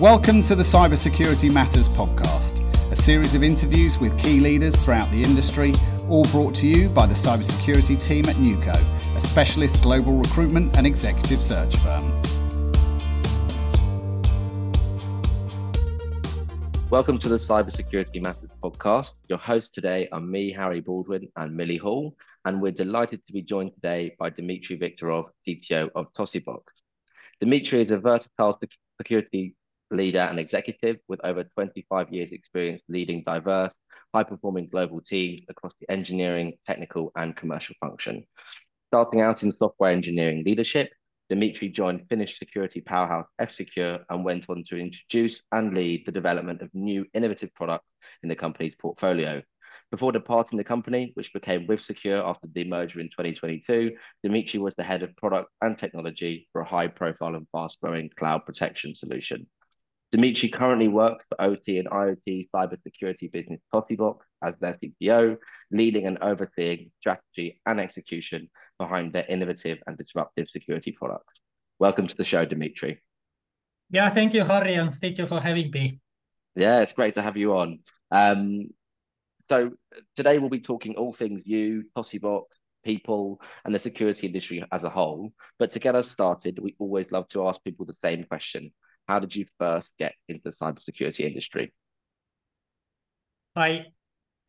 Welcome to the Cybersecurity Matters podcast, a series of interviews with key leaders throughout the industry, all brought to you by the cybersecurity team at Neuco, a specialist global recruitment and executive search firm. Welcome to the Cybersecurity Matters podcast. Your hosts today are me, Harry Baldwin, and Millie Hall, and we're delighted to be joined today by Dmitriy Viktorov, CTO of Tosibox. Dmitriy is a versatile security leader and executive with over 25 years experience leading diverse, high-performing global teams across the engineering, technical, and commercial function. Starting out in software engineering leadership, Dmitriy joined Finnish security powerhouse F-Secure and went on to introduce and lead the development of new innovative products in the company's portfolio. Before departing the company, which became WithSecure after the merger in 2022, Dmitriy was the head of product and technology for a high-profile and fast-growing cloud protection solution. Dmitriy currently works for OT and IoT cybersecurity business Tosibox as their CTO, leading and overseeing strategy and execution behind their innovative and disruptive security products. Welcome to the show, Dimitri. Yeah, thank you, Harry, and thank you for having me. Yeah, it's great to have you on. Um, so today we'll be talking all things you, Tosibox, people, and the security industry as a whole. But to get us started, we always love to ask people the same question how did you first get into the cybersecurity industry? By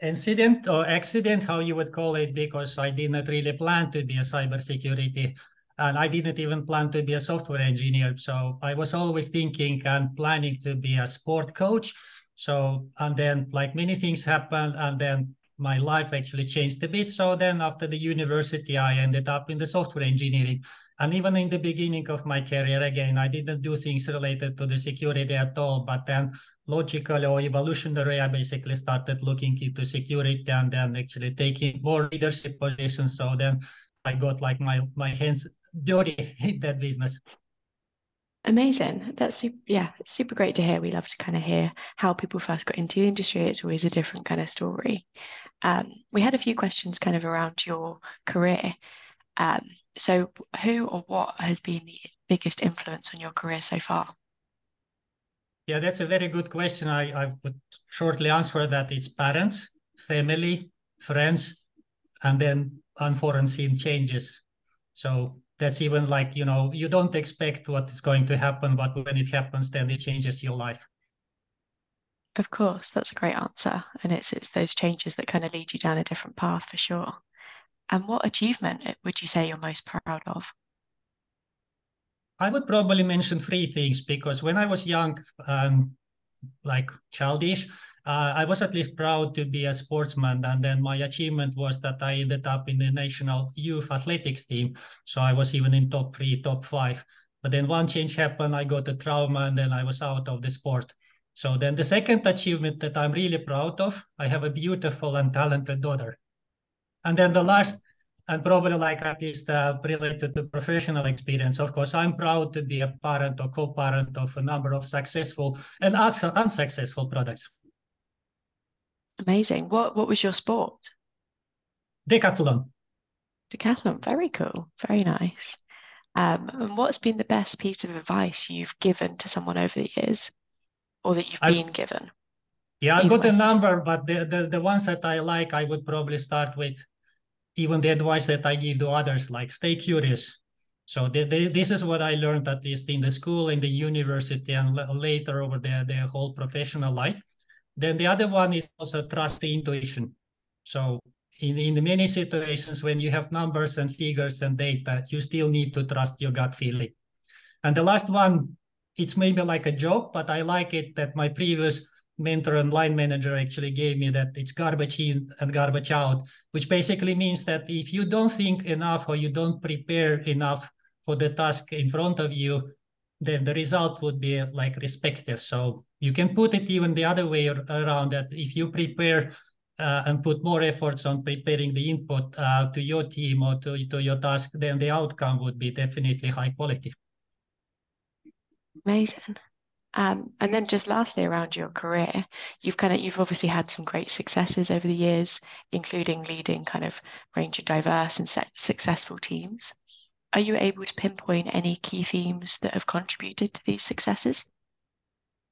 incident or accident, how you would call it, because I did not really plan to be a cybersecurity and I didn't even plan to be a software engineer. So I was always thinking and planning to be a sport coach. So, and then like many things happened, and then my life actually changed a bit. So then after the university, I ended up in the software engineering. And even in the beginning of my career, again, I didn't do things related to the security at all. But then logically or evolutionary, I basically started looking into security and then actually taking more leadership positions. So then I got like my, my hands dirty in that business. Amazing. That's super, yeah, super great to hear. We love to kind of hear how people first got into the industry. It's always a different kind of story. Um, we had a few questions kind of around your career. Um, so, who or what has been the biggest influence on your career so far? Yeah, that's a very good question. I, I would shortly answer that it's parents, family, friends, and then unforeseen changes. So that's even like, you know, you don't expect what is going to happen, but when it happens, then it changes your life. Of course, that's a great answer. And it's it's those changes that kind of lead you down a different path for sure. And what achievement would you say you're most proud of? I would probably mention three things because when I was young and like childish, uh, I was at least proud to be a sportsman. And then my achievement was that I ended up in the national youth athletics team. So I was even in top three, top five. But then one change happened, I got a trauma, and then I was out of the sport. So then the second achievement that I'm really proud of, I have a beautiful and talented daughter. And then the last, and probably like at least uh, related to professional experience, of course, I'm proud to be a parent or co-parent of a number of successful and also unsuccessful products. Amazing. What what was your sport? Decathlon. Decathlon. Very cool. Very nice. Um, and what's been the best piece of advice you've given to someone over the years, or that you've I, been given? Yeah, I've got a number, but the, the the ones that I like, I would probably start with even the advice that I give to others, like stay curious. So the, the, this is what I learned at least in the school, in the university, and later over the, the whole professional life. Then the other one is also trust the intuition. So in, in many situations when you have numbers and figures and data, you still need to trust your gut feeling. And the last one, it's maybe like a joke, but I like it that my previous mentor and line manager actually gave me that it's garbage in and garbage out, which basically means that if you don't think enough or you don't prepare enough for the task in front of you, then the result would be like respective. So you can put it even the other way around that if you prepare uh, and put more efforts on preparing the input uh, to your team or to, to your task, then the outcome would be definitely high quality. Amazing. Um, and then just lastly around your career, you've kind of you've obviously had some great successes over the years, including leading kind of range of diverse and successful teams. Are you able to pinpoint any key themes that have contributed to these successes?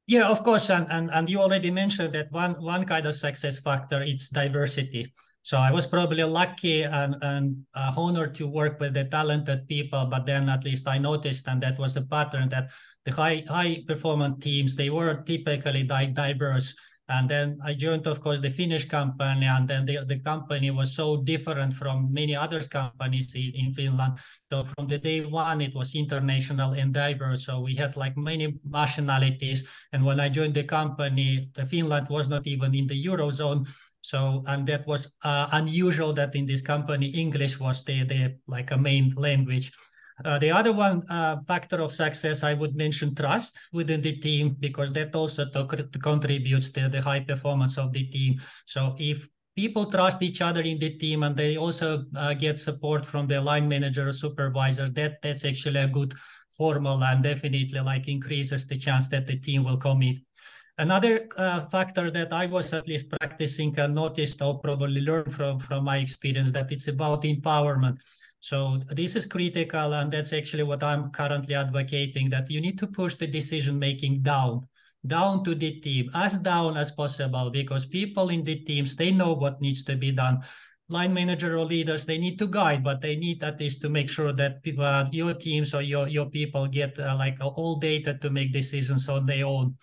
Yeah, of course, and, and and you already mentioned that one one kind of success factor is diversity. So I was probably lucky and and uh, honored to work with the talented people, but then at least I noticed, and that was a pattern that the high high performance teams they were typically diverse and then I joined, of course, the Finnish company, and then the, the company was so different from many other companies in, in Finland. So from the day one, it was international and diverse. So we had like many nationalities. And when I joined the company, the Finland was not even in the Eurozone. So, and that was uh, unusual that in this company, English was the, the like a main language. Uh, the other one uh, factor of success, I would mention trust within the team because that also contributes to the high performance of the team. So if people trust each other in the team and they also uh, get support from the line manager or supervisor, that that's actually a good formula and definitely like increases the chance that the team will commit. Another uh, factor that I was at least practicing and noticed or probably learned from, from my experience that it's about empowerment. So this is critical, and that's actually what I'm currently advocating, that you need to push the decision-making down, down to the team, as down as possible, because people in the teams, they know what needs to be done. Line manager or leaders, they need to guide, but they need at least to make sure that people, uh, your teams or your, your people get uh, like all data to make decisions on their own.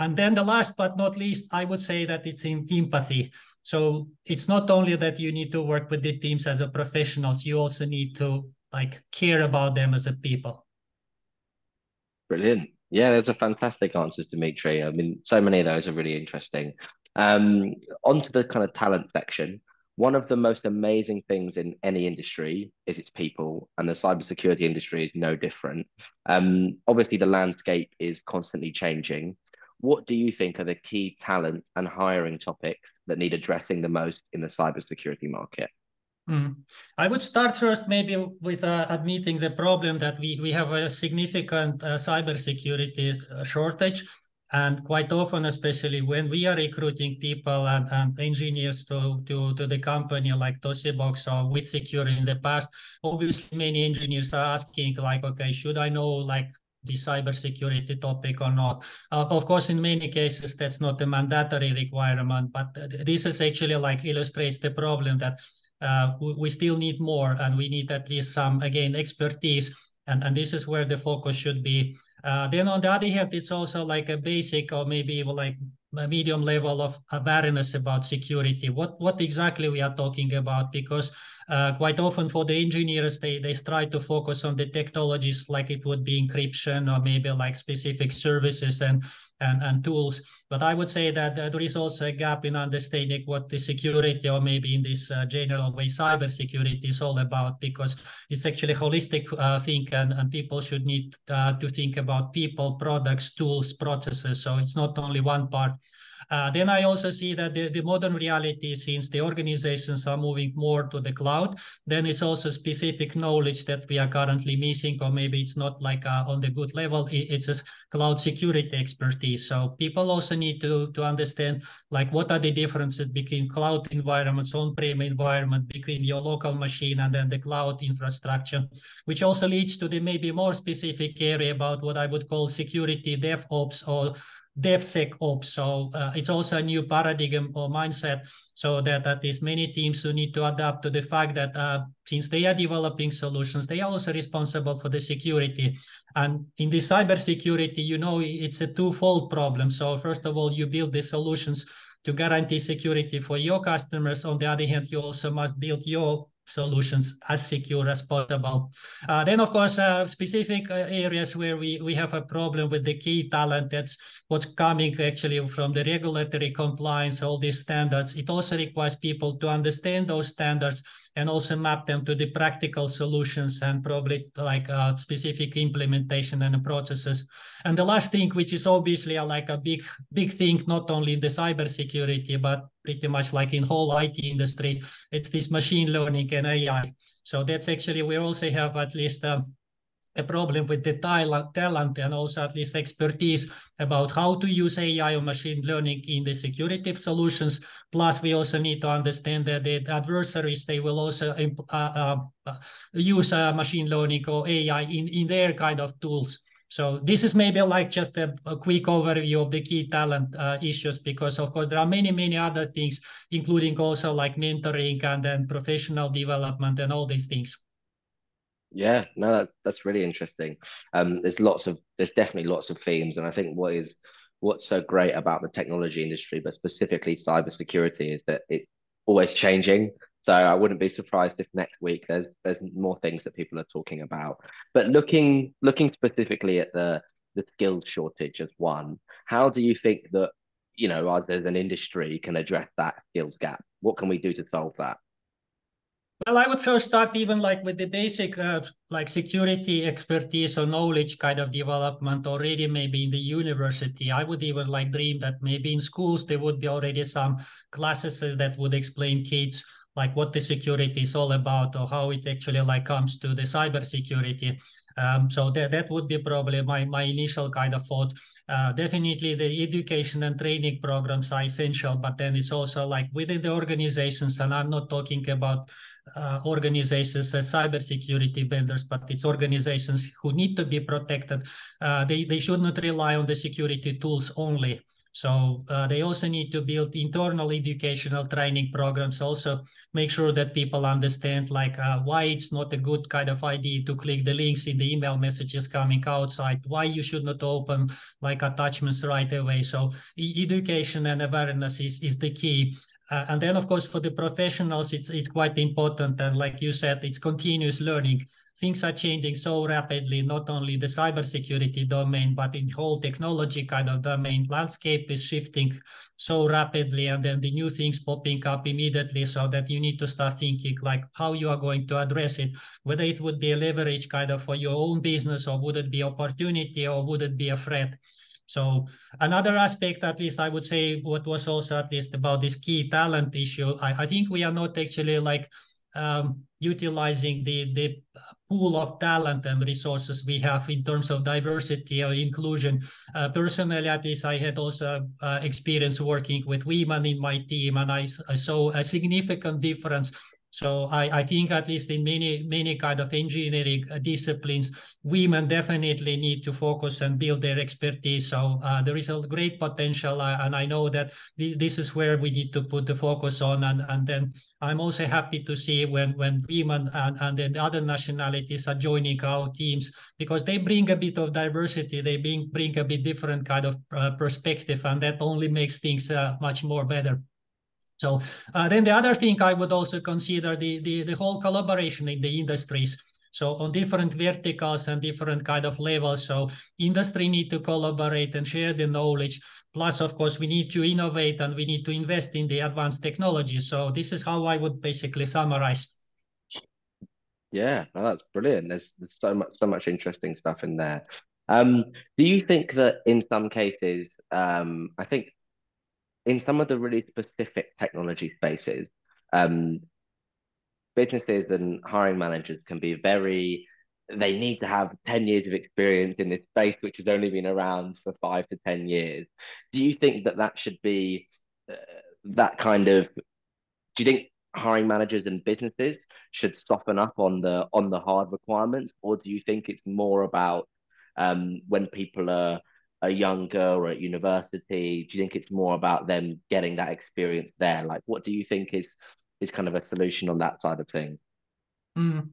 And then the last but not least, I would say that it's in empathy. So it's not only that you need to work with the teams as a professionals, you also need to like care about them as a people. Brilliant. Yeah, there's a fantastic answers, Dimitri. I mean, so many of those are really interesting. Um, onto the kind of talent section. One of the most amazing things in any industry is its people, and the cybersecurity industry is no different. Um, obviously, the landscape is constantly changing. What do you think are the key talent and hiring topics that need addressing the most in the cybersecurity market? Mm. I would start first maybe with uh, admitting the problem that we, we have a significant uh, cybersecurity uh, shortage. And quite often, especially when we are recruiting people and, and engineers to, to, to the company like Tosibox or WithSecure in the past, obviously many engineers are asking like, okay, should I know like the cybersecurity topic or not. Uh, of course, in many cases, that's not a mandatory requirement, but this is actually like illustrates the problem that uh, we still need more and we need at least some, again, expertise. And, and this is where the focus should be. Uh, then on the other hand, it's also like a basic or maybe even like a medium level of awareness about security. What what exactly we are talking about? Because uh, quite often for the engineers, they, they try to focus on the technologies like it would be encryption or maybe like specific services and, and, and tools. But I would say that uh, there is also a gap in understanding what the security or maybe in this uh, general way cyber security is all about because it's actually holistic uh, thing and, and people should need uh, to think about people, products, tools, processes. So it's not only one part. Uh, then I also see that the, the modern reality, since the organizations are moving more to the cloud, then it's also specific knowledge that we are currently missing, or maybe it's not like uh, on the good level. It's a cloud security expertise. So people also need to, to understand like what are the differences between cloud environments, on-prem environment, between your local machine and then the cloud infrastructure, which also leads to the maybe more specific area about what I would call security DevOps or DevSecOps. So uh, it's also a new paradigm or mindset. So that that is many teams who need to adapt to the fact that uh, since they are developing solutions, they are also responsible for the security. And in the cybersecurity, you know, it's a twofold problem. So first of all, you build the solutions to guarantee security for your customers. On the other hand, you also must build your solutions as secure as possible. Uh, then, of course, uh, specific uh, areas where we, we have a problem with the key talent, that's what's coming actually from the regulatory compliance, all these standards. It also requires people to understand those standards and also map them to the practical solutions and probably like uh, specific implementation and processes. And the last thing, which is obviously a, like a big, big thing, not only in the cybersecurity, but pretty much like in whole IT industry, it's this machine learning and AI. So that's actually, we also have at least uh, a problem with the talent and also at least expertise about how to use AI or machine learning in the security solutions. Plus, we also need to understand that the adversaries, they will also uh, uh, use uh, machine learning or AI in, in their kind of tools. So this is maybe like just a, a quick overview of the key talent uh, issues, because of course there are many, many other things, including also like mentoring and then professional development and all these things. Yeah, no, that, that's really interesting. Um, there's lots of, there's definitely lots of themes, and I think what is what's so great about the technology industry, but specifically cybersecurity, is that it's always changing. So I wouldn't be surprised if next week there's there's more things that people are talking about. But looking looking specifically at the the skills shortage as one, how do you think that you know us as an industry can address that skills gap? What can we do to solve that? Well, I would first start even like with the basic uh, like security expertise or knowledge kind of development already maybe in the university. I would even like dream that maybe in schools there would be already some classes that would explain kids like what the security is all about or how it actually like comes to the cyber security. Um, so that, that would be probably my, my initial kind of thought. Uh, definitely the education and training programs are essential, but then it's also like within the organizations, and I'm not talking about uh, organizations as cybersecurity vendors, but it's organizations who need to be protected. Uh, they, they should not rely on the security tools only. So uh, they also need to build internal educational training programs. Also, make sure that people understand like uh, why it's not a good kind of idea to click the links in the email messages coming outside. Why you should not open like attachments right away. So e education and awareness is is the key. Uh, and then, of course, for the professionals, it's it's quite important. And like you said, it's continuous learning things are changing so rapidly, not only the cybersecurity domain, but in whole technology kind of domain. Landscape is shifting so rapidly, and then the new things popping up immediately, so that you need to start thinking like how you are going to address it, whether it would be a leverage kind of for your own business, or would it be opportunity, or would it be a threat? So another aspect, at least I would say, what was also at least about this key talent issue, I, I think we are not actually like um, utilizing the, the pool of talent and resources we have in terms of diversity or inclusion. Uh, personally, at least I had also uh, experience working with women in my team, and I, I saw a significant difference so I, I think at least in many many kind of engineering uh, disciplines, women definitely need to focus and build their expertise. So uh, there is a great potential, uh, and I know that th this is where we need to put the focus on. And and then I'm also happy to see when when women and and then the other nationalities are joining our teams because they bring a bit of diversity. They bring bring a bit different kind of uh, perspective, and that only makes things uh, much more better. So uh, then the other thing I would also consider the, the, the whole collaboration in the industries. So on different verticals and different kind of levels. So industry need to collaborate and share the knowledge. Plus, of course, we need to innovate and we need to invest in the advanced technology. So this is how I would basically summarize. Yeah, that's brilliant. There's, there's so much so much interesting stuff in there. Um, do you think that in some cases, um, I think in some of the really specific technology spaces, um, businesses and hiring managers can be very, they need to have 10 years of experience in this space, which has only been around for five to 10 years. Do you think that that should be uh, that kind of, do you think hiring managers and businesses should soften up on the on the hard requirements or do you think it's more about um, when people are a young girl at university? Do you think it's more about them getting that experience there? Like, what do you think is is kind of a solution on that side of things? Mm,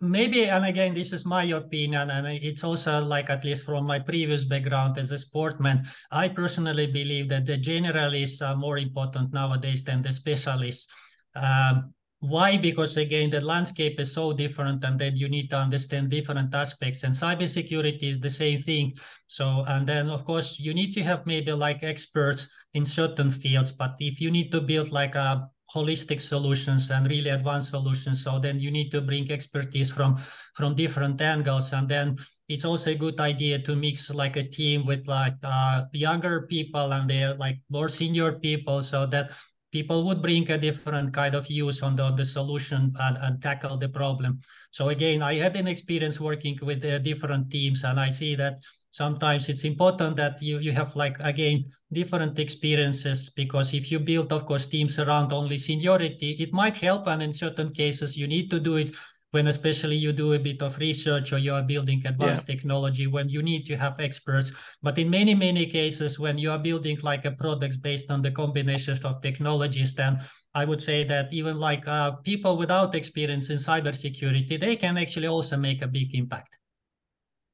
maybe, and again, this is my opinion, and it's also like at least from my previous background as a sportman, I personally believe that the generalists are more important nowadays than the specialists. Um, why? Because again, the landscape is so different, and then you need to understand different aspects. And cybersecurity is the same thing. So, and then of course, you need to have maybe like experts in certain fields. But if you need to build like a holistic solutions and really advanced solutions, so then you need to bring expertise from from different angles. And then it's also a good idea to mix like a team with like uh, younger people and they're like more senior people, so that people would bring a different kind of use on the, the solution and, and tackle the problem. So again, I had an experience working with uh, different teams and I see that sometimes it's important that you, you have like, again, different experiences because if you build, of course, teams around only seniority, it might help. And in certain cases, you need to do it when especially you do a bit of research or you are building advanced yeah. technology when you need to have experts. But in many many cases when you are building like a product based on the combinations of technologies then i would say that even like uh, people without experience in cybersecurity they can actually also make a big impact.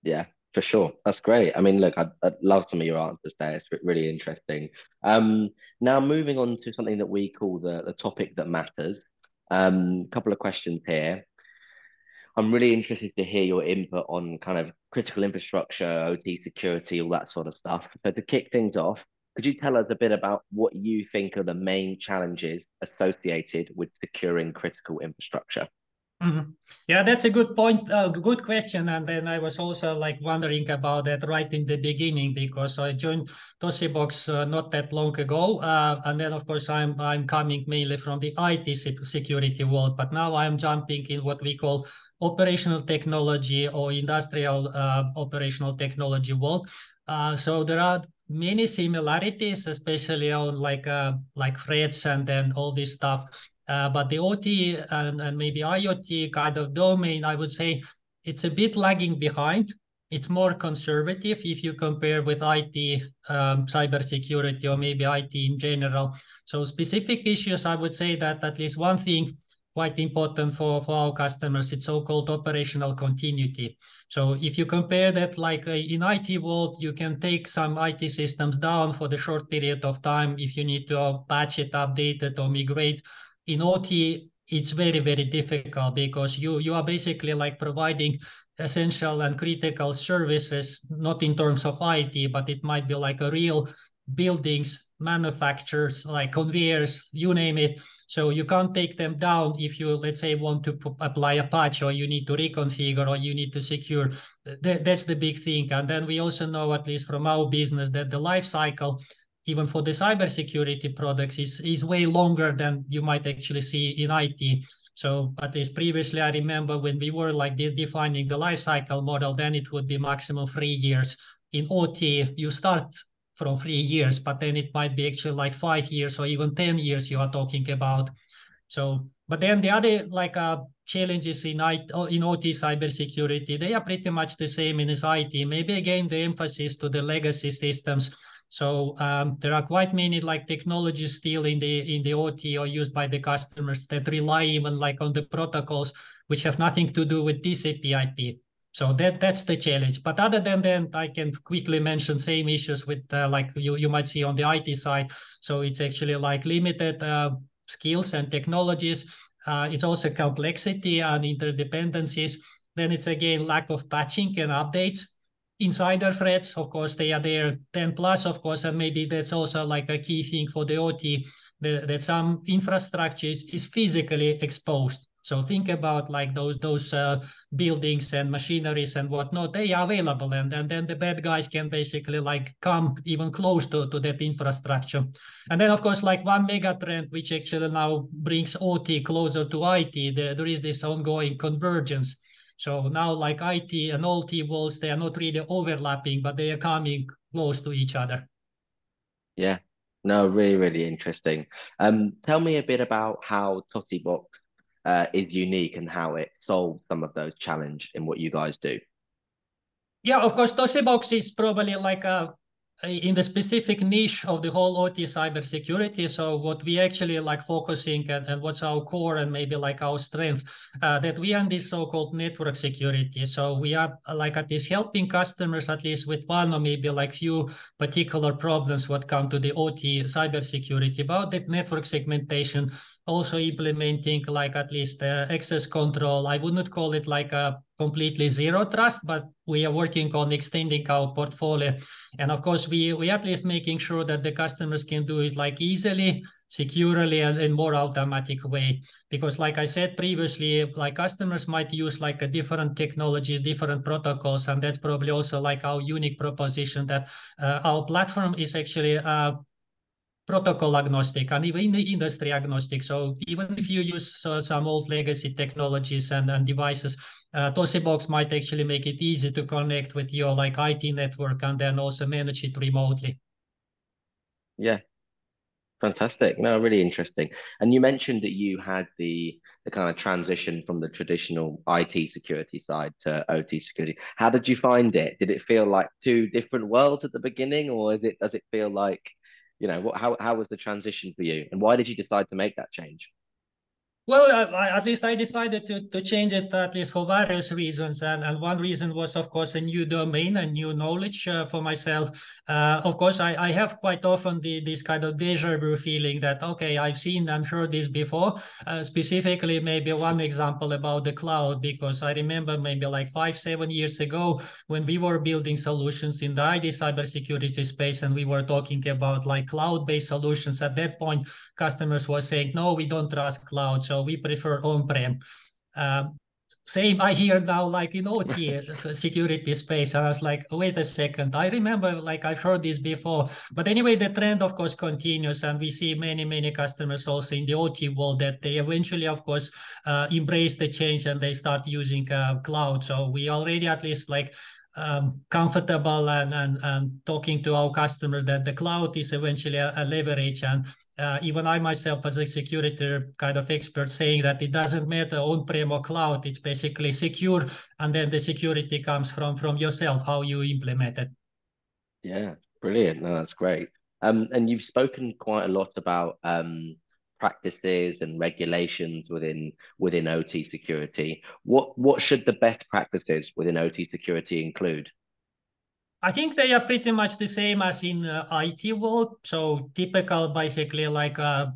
Yeah for sure. That's great. I mean look i'd, I'd love some of your answers there. It's really interesting. Um now moving on to something that we call the, the topic that matters. Um couple of questions here I'm really interested to hear your input on kind of critical infrastructure, OT security, all that sort of stuff. So to kick things off, could you tell us a bit about what you think are the main challenges associated with securing critical infrastructure? Mm-hmm. Yeah, that's a good point. Uh, good question. And then I was also like wondering about that right in the beginning because I joined Tosibox uh, not that long ago, uh, and then of course I'm I'm coming mainly from the IT security world, but now I'm jumping in what we call operational technology or industrial uh, operational technology world. Uh, so there are many similarities, especially on like uh, like threats and then all this stuff but the OT and, and maybe IoT kind of domain, I would say it's a bit lagging behind. It's more conservative if you compare with IT, um, cybersecurity, or maybe IT in general. So specific issues, I would say that at least one thing quite important for, for our customers, it's so-called operational continuity. So if you compare that like uh, in IT world, you can take some IT systems down for the short period of time if you need to patch it, update it, or migrate in OT, it's very, very difficult because you you are basically like providing essential and critical services, not in terms of IT, but it might be like a real buildings, manufacturers, like conveyors, you name it. So you can't take them down if you, let's say, want to apply a patch or you need to reconfigure or you need to secure. That's the big thing. And then we also know, at least from our business, that the life cycle even for the cybersecurity products is, is way longer than you might actually see in IT. So at least previously, I remember when we were like de defining the life cycle model, then it would be maximum three years. In OT, you start from three years, but then it might be actually like five years or even 10 years you are talking about. So, but then the other like uh, challenges in, IT, in OT cybersecurity, they are pretty much the same in IT. Maybe again, the emphasis to the legacy systems so um, there are quite many like technologies still in the in the OT or used by the customers that rely even like on the protocols which have nothing to do with TCP/IP. So that that's the challenge. But other than that, I can quickly mention same issues with uh, like you you might see on the IT side. So it's actually like limited uh, skills and technologies. Uh, it's also complexity and interdependencies. Then it's again lack of patching and updates insider threats, of course, they are there 10 plus, of course, and maybe that's also like a key thing for the OT that, that some infrastructure is, is physically exposed. So think about like those those uh, buildings and machineries and whatnot. They are available, and, and then the bad guys can basically like come even close to, to that infrastructure. And then of course, like one mega trend which actually now brings OT closer to IT. There, there is this ongoing convergence so now like IT and OT walls, they are not really overlapping, but they are coming close to each other. Yeah, no, really, really interesting. Um, tell me a bit about how Tosibox uh, is unique and how it solves some of those challenge in what you guys do. Yeah, of course, Tosibox is probably like a in the specific niche of the whole OT cybersecurity. So what we actually like focusing and, and what's our core and maybe like our strength uh, that we are in this so-called network security. So we are like at least helping customers at least with one or maybe like few particular problems what come to the OT cybersecurity about that network segmentation also implementing like at least uh, access control. I would not call it like a completely zero trust, but we are working on extending our portfolio. And of course, we we at least making sure that the customers can do it like easily, securely, and in more automatic way. Because like I said previously, like customers might use like a different technologies, different protocols, and that's probably also like our unique proposition that uh, our platform is actually uh, protocol agnostic and even industry agnostic. So even if you use uh, some old legacy technologies and, and devices, uh, Tosibox might actually make it easy to connect with your like IT network and then also manage it remotely. Yeah. Fantastic. No, really interesting. And you mentioned that you had the the kind of transition from the traditional IT security side to OT security. How did you find it? Did it feel like two different worlds at the beginning, or is it does it feel like, you know, what how how was the transition for you, and why did you decide to make that change? Well, at least I decided to, to change it at least for various reasons. And, and one reason was, of course, a new domain and new knowledge uh, for myself. Uh, of course, I, I have quite often the, this kind of deja vu feeling that, okay, I've seen and heard this before. Uh, specifically, maybe one example about the cloud, because I remember maybe like five, seven years ago when we were building solutions in the IT cybersecurity space and we were talking about like cloud based solutions. At that point, customers were saying, no, we don't trust cloud. So we prefer on-prem. Um, same I hear now, like in OT security space. I was like, wait a second. I remember, like I've heard this before. But anyway, the trend, of course, continues, and we see many, many customers also in the OT world that they eventually, of course, uh, embrace the change and they start using uh, cloud. So we already at least like um, comfortable and, and, and talking to our customers that the cloud is eventually a, a leverage and uh, even I myself as a security kind of expert saying that it doesn't matter on-prem or cloud, it's basically secure. And then the security comes from, from yourself, how you implement it. Yeah, brilliant. No, that's great. Um, and you've spoken quite a lot about um, practices and regulations within within OT security. What what should the best practices within OT security include? I think they are pretty much the same as in uh, IT world. So typical, basically, like uh,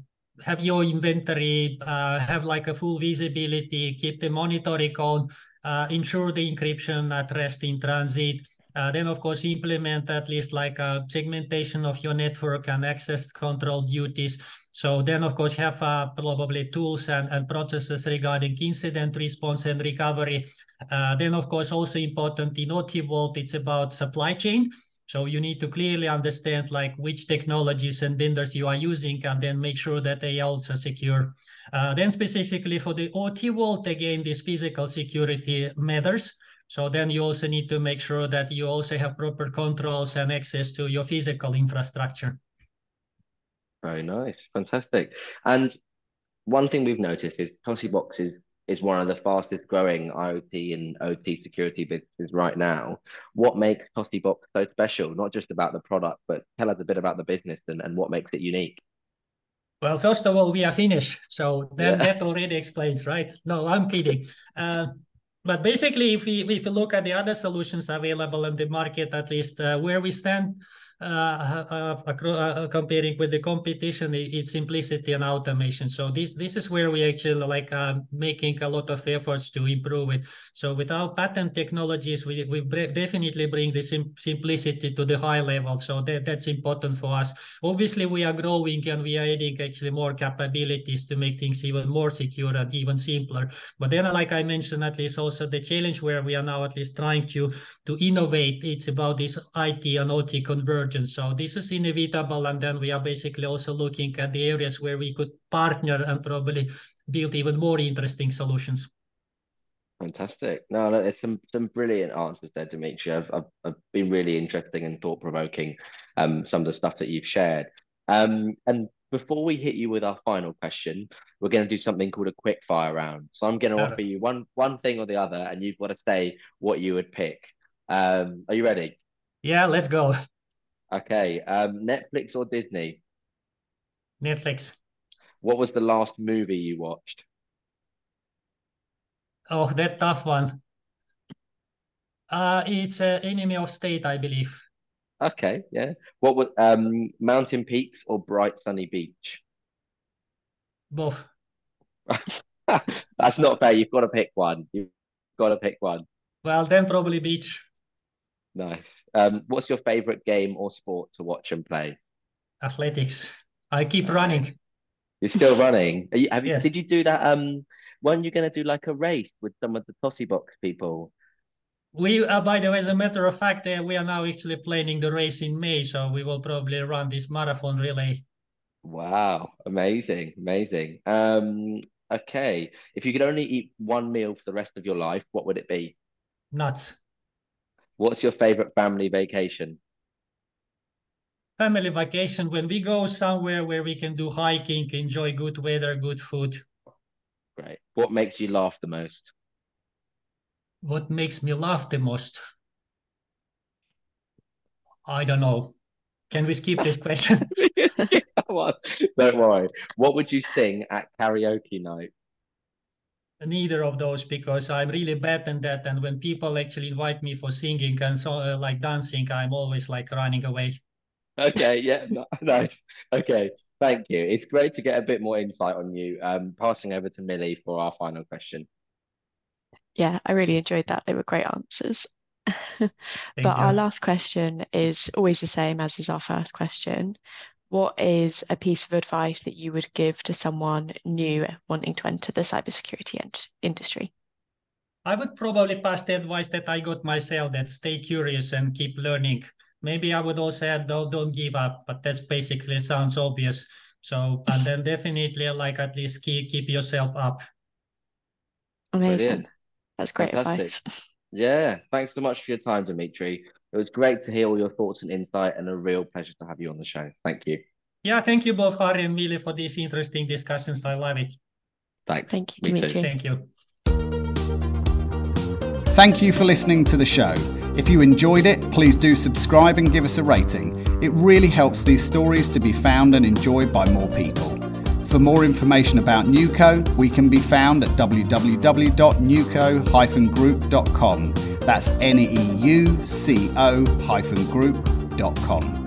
have your inventory, uh, have like a full visibility, keep the monitoring on, uh, ensure the encryption at rest in transit. Uh, then, of course, implement at least like a segmentation of your network and access control duties. So then, of course, have uh, probably tools and, and processes regarding incident response and recovery. Uh, then, of course, also important in OT Vault, it's about supply chain. So you need to clearly understand like which technologies and vendors you are using and then make sure that they are also secure. Uh, then specifically for the OT Vault, again, this physical security matters. So then you also need to make sure that you also have proper controls and access to your physical infrastructure. Very nice, fantastic. And one thing we've noticed is Tosibox is is one of the fastest growing IoT and OT security businesses right now. What makes Tosibox so special? Not just about the product, but tell us a bit about the business and, and what makes it unique. Well, first of all, we are Finnish, so that, yeah. that already explains, right? No, I'm kidding. Uh, but basically, if we if we look at the other solutions available in the market, at least uh, where we stand uh, uh, uh, comparing with the competition, it's simplicity and automation. So this this is where we actually like making a lot of efforts to improve it. So with our patent technologies, we, we definitely bring the sim simplicity to the high level. So that, that's important for us. Obviously, we are growing and we are adding actually more capabilities to make things even more secure and even simpler. But then, like I mentioned, at least also the challenge where we are now at least trying to to innovate. It's about this IT and OT convergence so this is inevitable. And then we are basically also looking at the areas where we could partner and probably build even more interesting solutions. Fantastic. No, no, there's some some brilliant answers there, Dimitri. I've, I've, I've been really interesting and thought provoking. Um, some of the stuff that you've shared. Um, and before we hit you with our final question, we're going to do something called a quick fire round. So I'm going to offer you one one thing or the other, and you've got to say what you would pick. Um, are you ready? Yeah, let's go. Okay. Um, Netflix or Disney? Netflix. What was the last movie you watched? Oh, that tough one. Uh, it's uh, Enemy of State, I believe. Okay, yeah. What was um Mountain Peaks or Bright Sunny Beach? Both. That's not fair. You've got to pick one. You've got to pick one. Well, then probably beach. Nice. Um, what's your favorite game or sport to watch and play? Athletics. I keep running. You're still running. You, have you, yes. Did you do that? Um, when you're going to do like a race with some of the Tosibox people? We, uh, by the way, as a matter of fact, uh, we are now actually planning the race in May, so we will probably run this marathon relay. Wow, amazing, amazing. Um, okay, if you could only eat one meal for the rest of your life, what would it be? Nuts. What's your favorite family vacation? family vacation when we go somewhere where we can do hiking, enjoy good weather, good food. Great. What makes you laugh the most? What makes me laugh the most? I don't know. Can we skip this question? don't worry. What would you sing at karaoke night? Neither of those because I'm really bad in that. And when people actually invite me for singing and so uh, like dancing, I'm always like running away okay, yeah, nice. Okay, thank you. It's great to get a bit more insight on you. Um, passing over to Millie for our final question. Yeah, I really enjoyed that. They were great answers. but you. our last question is always the same as is our first question. What is a piece of advice that you would give to someone new wanting to enter the cybersecurity industry? I would probably pass the advice that I got myself that stay curious and keep learning maybe I would also add don't don't give up, but that's basically sounds obvious. So and then definitely like at least keep keep yourself up. Amazing. Brilliant. That's great Fantastic. advice. Yeah, thanks so much for your time, Dimitri. It was great to hear all your thoughts and insight, and a real pleasure to have you on the show. Thank you. Yeah, thank you both, Harry and Millie, for these interesting discussions. I love it. Thanks. Thank you, Dimitri. Thank you. Thank you for listening to the show. If you enjoyed it, please do subscribe and give us a rating. It really helps these stories to be found and enjoyed by more people. For more information about Neuco, we can be found at www.neuco-group.com. That's N E U C O group.com.